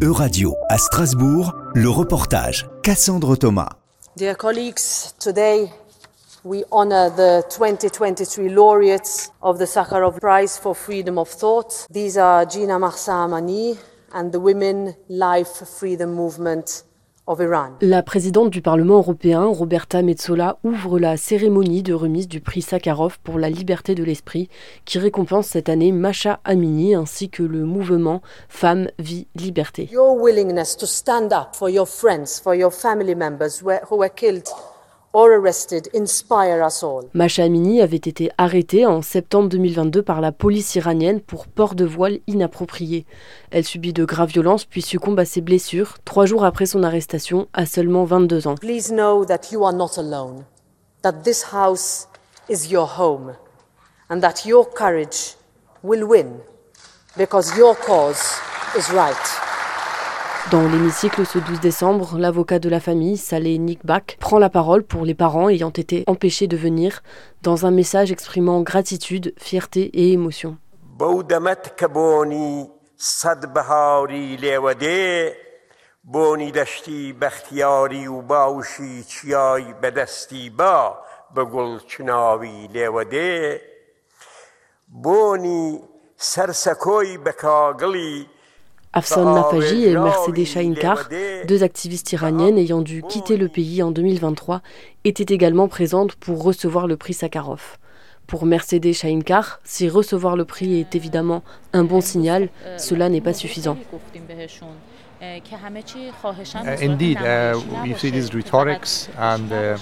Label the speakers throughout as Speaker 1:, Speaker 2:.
Speaker 1: Euradio à Strasbourg, le reportage Cassandre Thomas.
Speaker 2: Dear colleagues, today we honor the 2023 laureates of the Sakharov Prize for Freedom of Thought. These are Gina Mahsa Amani and the Women Life Freedom Movement
Speaker 3: la présidente du Parlement européen, Roberta Metsola, ouvre la cérémonie de remise du prix Sakharov pour la liberté de l'esprit, qui récompense cette année Masha Amini ainsi que le mouvement Femmes, Vie, Liberté.
Speaker 2: Your willingness to stand up for your friends, for your family members who were killed
Speaker 3: Masha Amini avait été arrêtée en septembre 2022 par la police iranienne pour port de voile inapproprié. Elle subit de graves violences puis succombe à ses blessures trois jours après son arrestation à seulement 22 ans.
Speaker 2: Please know that you are not alone, that this house is your home and that your courage will win because your cause is right.
Speaker 3: Dans l'hémicycle ce 12 décembre, l'avocat de la famille, Saleh Nikbak, prend la parole pour les parents ayant été empêchés de venir dans un message exprimant gratitude, fierté et émotion. Afsan Nafaji et Mercedes Shainkar, deux activistes iraniennes ayant dû quitter le pays en 2023, étaient également présentes pour recevoir le prix Sakharov. Pour Mercedes Shainkar, si recevoir le prix est évidemment un bon signal, cela n'est pas suffisant.
Speaker 4: Uh, indeed, uh, you see these rhetorics and uh,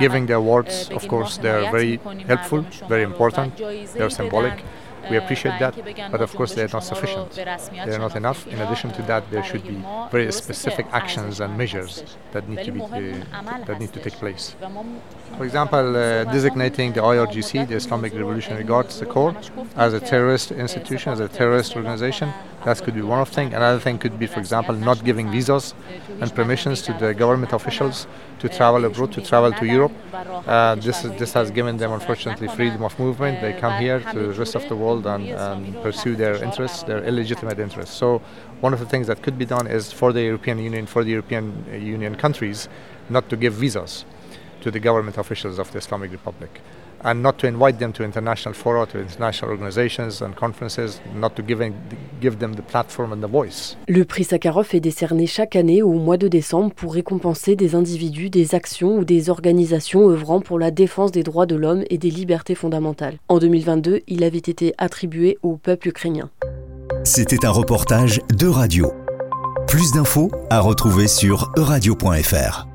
Speaker 4: giving the awards, of course, they're very helpful, very important, they're symbolic. We appreciate that, but of course they're not sufficient. They're not enough. In addition to that, there should be very specific actions and measures that need to be uh, that need to take place. For example, uh, designating the IRGC, the Islamic Revolutionary Guards, the Corps, as a terrorist institution, as a terrorist organization. That could be one of things. Another thing could be, for example, not giving visas and permissions to the government officials to travel abroad, to travel to Europe. Uh, this, is, this has given them, unfortunately, freedom of movement. They come here to the rest of the world and, and pursue their interests, their illegitimate interests. So, one of the things that could be done is for the European Union, for the European uh, Union countries, not to give visas to the government officials of the Islamic Republic. And not to invite them to international fora, to international organizations and conferences, not to give, give them the platform and the voice.
Speaker 3: Le prix Sakharov est décerné chaque année au mois de décembre pour récompenser des individus, des actions ou des organisations œuvrant pour la défense des droits de l'homme et des libertés fondamentales. En 2022, il avait été attribué au peuple ukrainien.
Speaker 1: C'était un reportage de radio. Plus d'infos à retrouver sur euradio.fr.